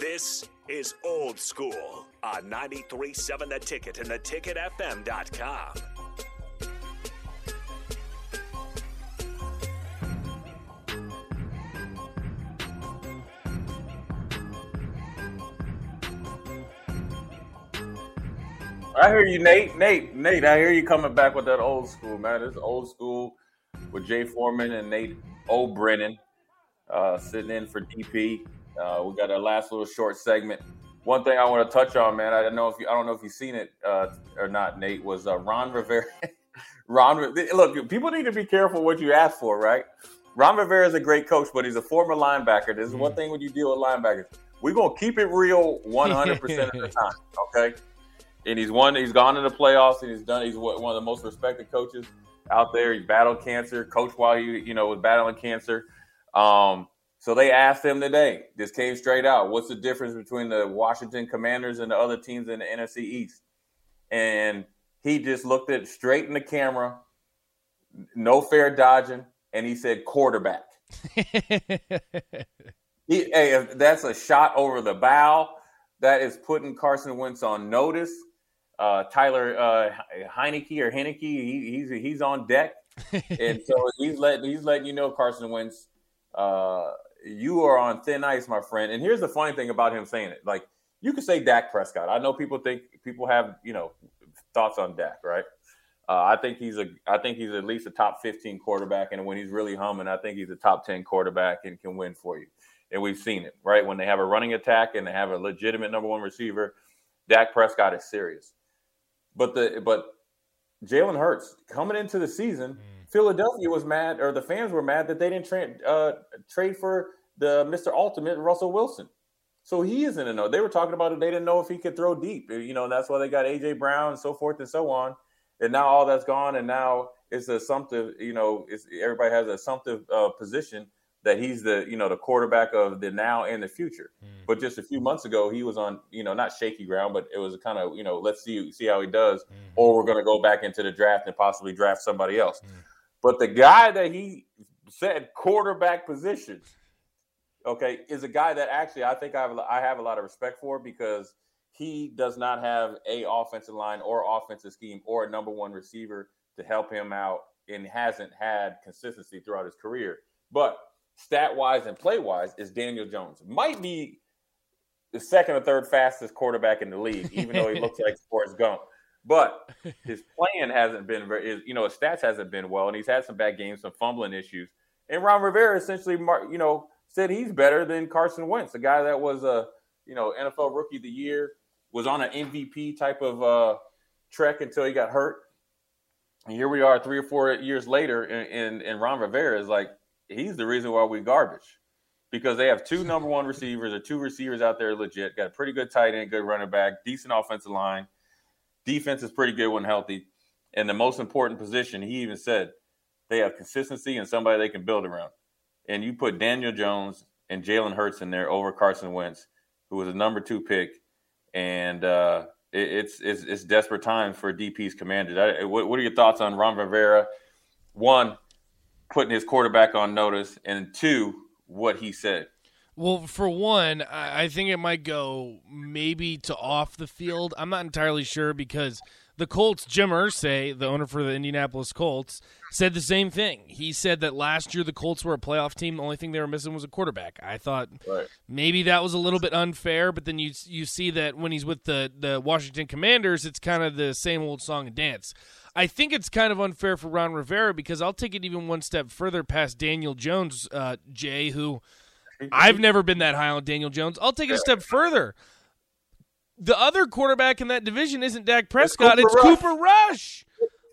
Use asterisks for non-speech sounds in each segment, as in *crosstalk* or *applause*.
This is Old School on 93.7 The Ticket and theticketfm.com. I hear you, Nate. Nate, Nate, I hear you coming back with that old school, man. Is old school with Jay Foreman and Nate O'Brennan uh, sitting in for DP. Uh, we got our last little short segment. One thing I want to touch on, man. I don't know if you, I don't know if you've seen it uh, or not. Nate was uh, Ron Rivera. *laughs* Ron, look, people need to be careful what you ask for, right? Ron Rivera is a great coach, but he's a former linebacker. This is one thing when you deal with linebackers. We're gonna keep it real 100 percent of the *laughs* time, okay? And he's one. He's gone to the playoffs, and he's done. He's one of the most respected coaches out there. He battled cancer, coached while he, you know, was battling cancer. Um, so they asked him today. This came straight out. What's the difference between the Washington Commanders and the other teams in the NFC East? And he just looked at straight in the camera, no fair dodging, and he said quarterback. *laughs* he, hey, if that's a shot over the bow, that is putting Carson Wentz on notice. Uh, Tyler uh, Heinicke or Heinicke, he, he's he's on deck, *laughs* and so he's letting he's letting you know Carson Wentz. Uh, you are on thin ice, my friend. And here's the funny thing about him saying it: like you could say Dak Prescott. I know people think people have you know thoughts on Dak, right? Uh, I think he's a I think he's at least a top 15 quarterback, and when he's really humming, I think he's a top 10 quarterback and can win for you. And we've seen it, right? When they have a running attack and they have a legitimate number one receiver, Dak Prescott is serious. But the but Jalen Hurts coming into the season, mm. Philadelphia was mad, or the fans were mad that they didn't tra- uh, trade for the Mr. Ultimate Russell Wilson. So he isn't a no. They were talking about it. They didn't know if he could throw deep. You know, that's why they got AJ Brown and so forth and so on. And now all that's gone, and now it's a assumptive. You know, it's everybody has an assumptive uh, position that he's the you know the quarterback of the now and the future. Mm. But just a few months ago, he was on you know not shaky ground, but it was kind of you know let's see see how he does, mm. or we're going to go back into the draft and possibly draft somebody else. Mm. But the guy that he said quarterback position, okay, is a guy that actually I think I have I have a lot of respect for because he does not have a offensive line or offensive scheme or a number one receiver to help him out and hasn't had consistency throughout his career. But stat wise and play wise is Daniel Jones. Might be the second or third fastest quarterback in the league, even though he looks like *laughs* Forrest Gump. But *laughs* his plan hasn't been very, you know, his stats hasn't been well, and he's had some bad games, some fumbling issues. And Ron Rivera essentially, you know, said he's better than Carson Wentz, a guy that was a, you know, NFL Rookie of the Year, was on an MVP type of uh, trek until he got hurt. And here we are, three or four years later, and, and, and Ron Rivera is like, he's the reason why we garbage because they have two number one receivers or two receivers out there legit. Got a pretty good tight end, good running back, decent offensive line. Defense is pretty good when healthy. And the most important position, he even said, they have consistency and somebody they can build around. And you put Daniel Jones and Jalen Hurts in there over Carson Wentz, who was a number two pick, and uh, it, it's, it's it's desperate times for DP's commanders. I, what, what are your thoughts on Ron Rivera? One, putting his quarterback on notice, and two, what he said. Well, for one, I think it might go maybe to off the field. I'm not entirely sure because the Colts, Jim Irsay, the owner for the Indianapolis Colts, said the same thing. He said that last year the Colts were a playoff team. The only thing they were missing was a quarterback. I thought right. maybe that was a little bit unfair, but then you you see that when he's with the the Washington Commanders, it's kind of the same old song and dance. I think it's kind of unfair for Ron Rivera because I'll take it even one step further past Daniel Jones, uh, Jay, who I've never been that high on Daniel Jones. I'll take it a step further. The other quarterback in that division isn't Dak Prescott; it's Cooper, it's Rush. Cooper Rush.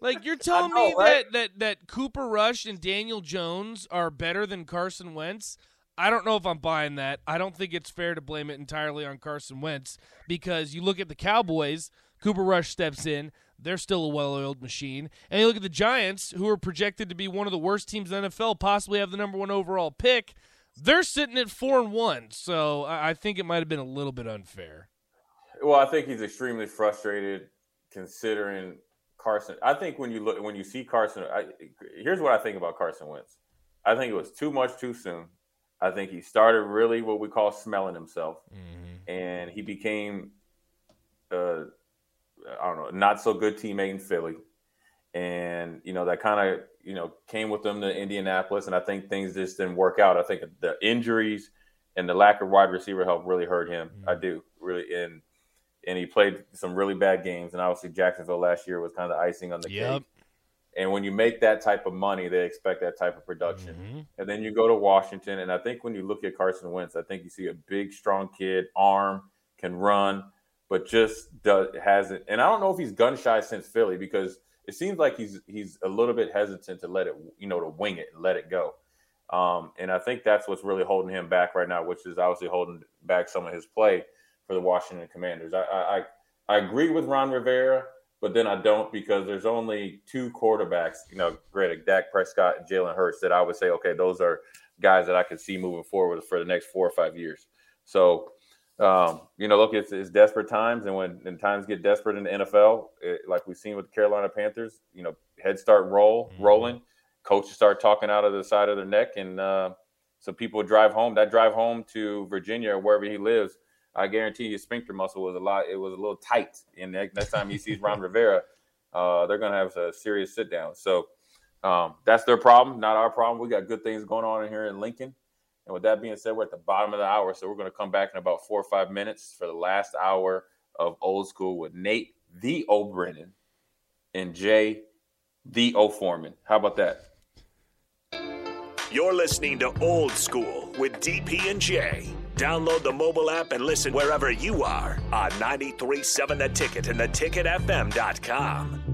Like you're telling know, me right? that, that that Cooper Rush and Daniel Jones are better than Carson Wentz? I don't know if I'm buying that. I don't think it's fair to blame it entirely on Carson Wentz because you look at the Cowboys, Cooper Rush steps in, they're still a well-oiled machine. And you look at the Giants, who are projected to be one of the worst teams in the NFL, possibly have the number one overall pick. They're sitting at four and one, so I think it might have been a little bit unfair. Well, I think he's extremely frustrated considering Carson. I think when you look when you see Carson, I, here's what I think about Carson Wentz. I think it was too much too soon. I think he started really what we call smelling himself, mm-hmm. and he became, uh, I don't know, not so good teammate in Philly, and you know that kind of you know came with them to Indianapolis, and I think things just didn't work out. I think the injuries and the lack of wide receiver help really hurt him. Mm-hmm. I do really, and and he played some really bad games. And obviously, Jacksonville last year was kind of the icing on the yep. cake. And when you make that type of money, they expect that type of production. Mm-hmm. And then you go to Washington, and I think when you look at Carson Wentz, I think you see a big, strong kid, arm, can run, but just does hasn't. And I don't know if he's gun shy since Philly because it seems like he's he's a little bit hesitant to let it, you know, to wing it and let it go. Um, and I think that's what's really holding him back right now, which is obviously holding back some of his play for the Washington Commanders. I, I I agree with Ron Rivera, but then I don't because there's only two quarterbacks. You know, granted, Dak Prescott and Jalen Hurts that I would say, okay, those are guys that I could see moving forward for the next four or five years. So, um, you know, look, it's, it's, desperate times, and when, when times get desperate in the NFL, it, like we've seen with the Carolina Panthers, you know, heads start roll mm-hmm. rolling, coaches start talking out of the side of their neck, and uh, so people drive home. That drive home to Virginia or wherever he lives I guarantee his sphincter muscle was a lot. It was a little tight. And next time he sees Ron *laughs* Rivera, uh, they're going to have a serious sit down. So um, that's their problem, not our problem. We got good things going on in here in Lincoln. And with that being said, we're at the bottom of the hour, so we're going to come back in about four or five minutes for the last hour of Old School with Nate the O'Brennan and Jay the O Foreman. How about that? You're listening to Old School with DP and J. Download the mobile app and listen wherever you are on 93.7 The Ticket and theticketfm.com.